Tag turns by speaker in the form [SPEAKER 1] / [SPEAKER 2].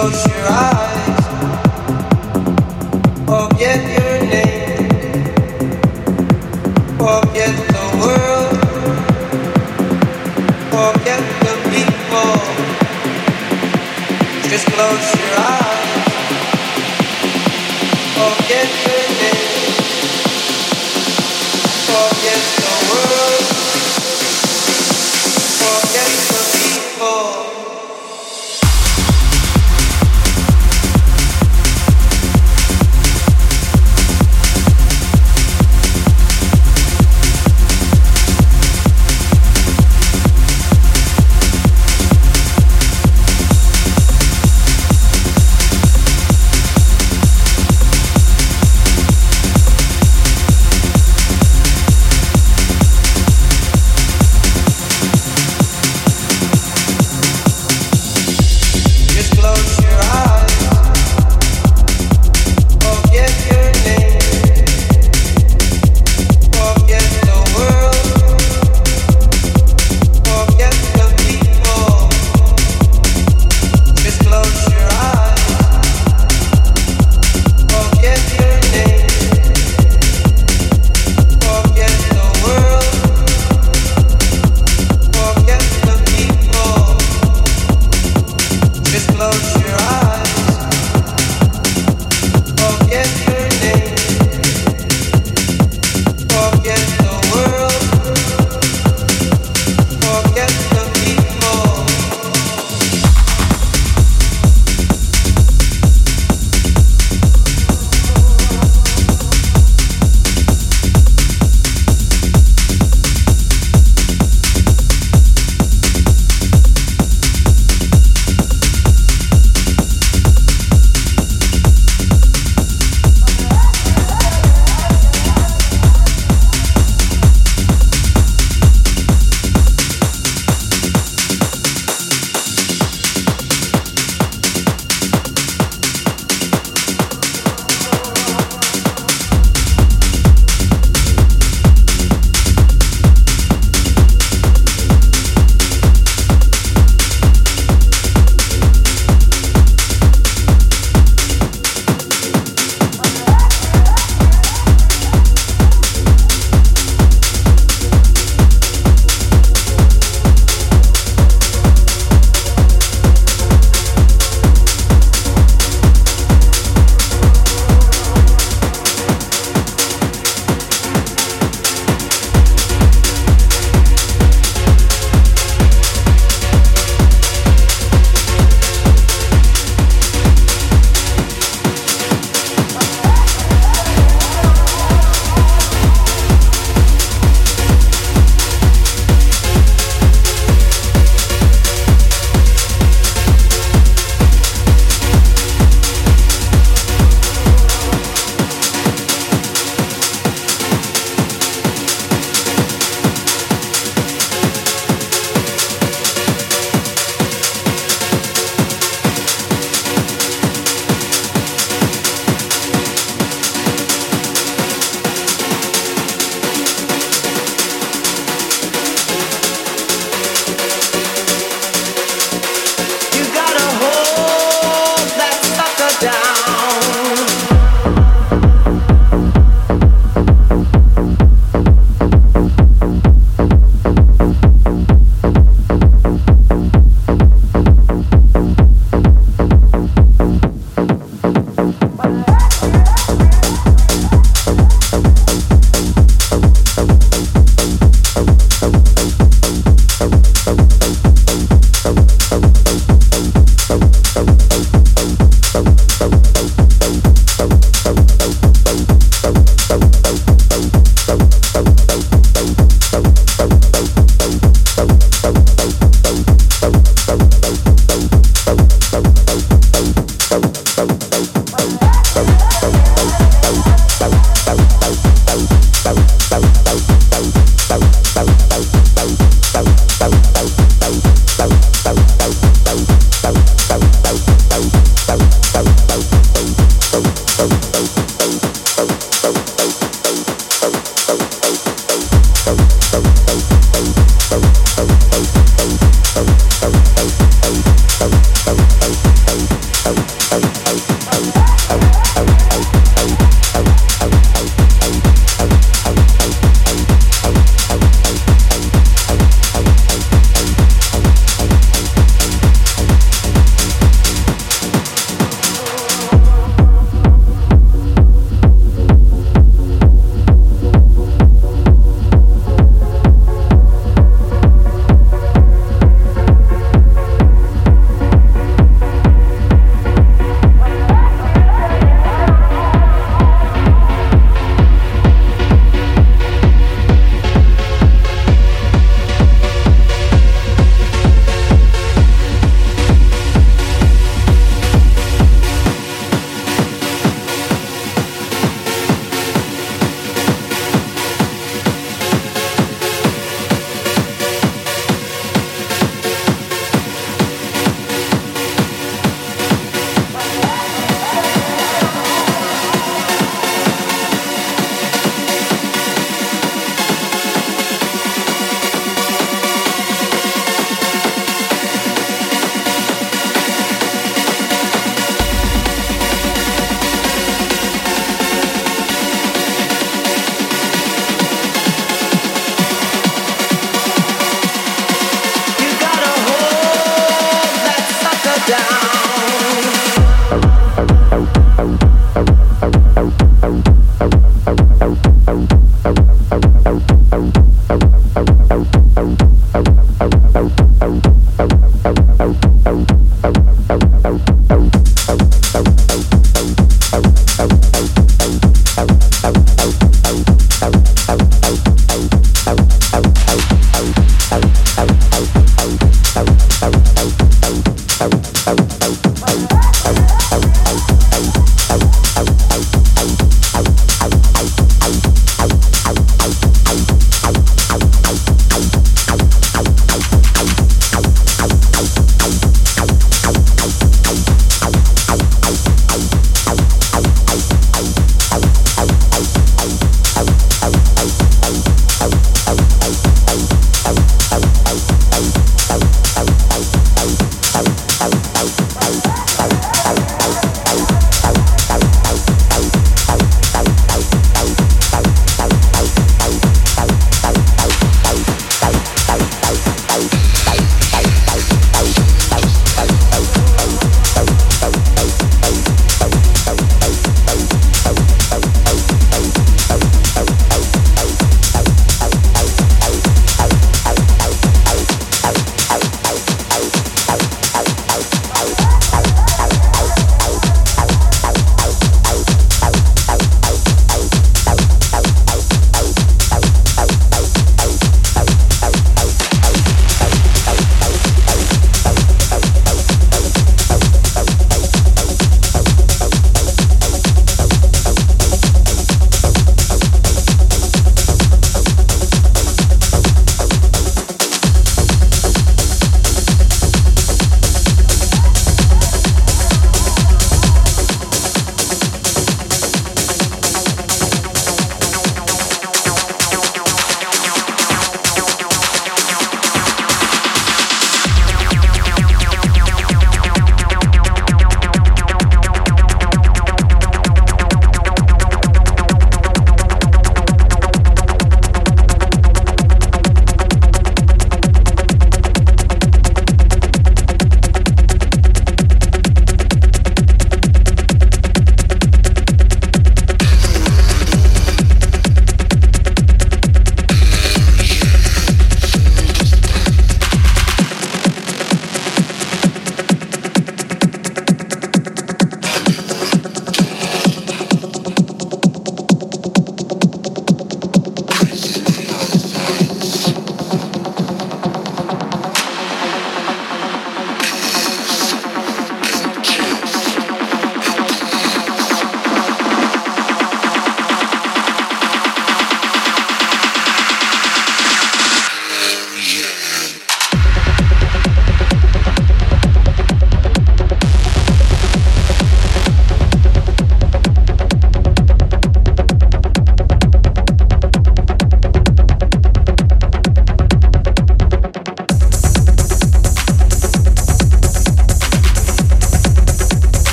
[SPEAKER 1] Close your eyes.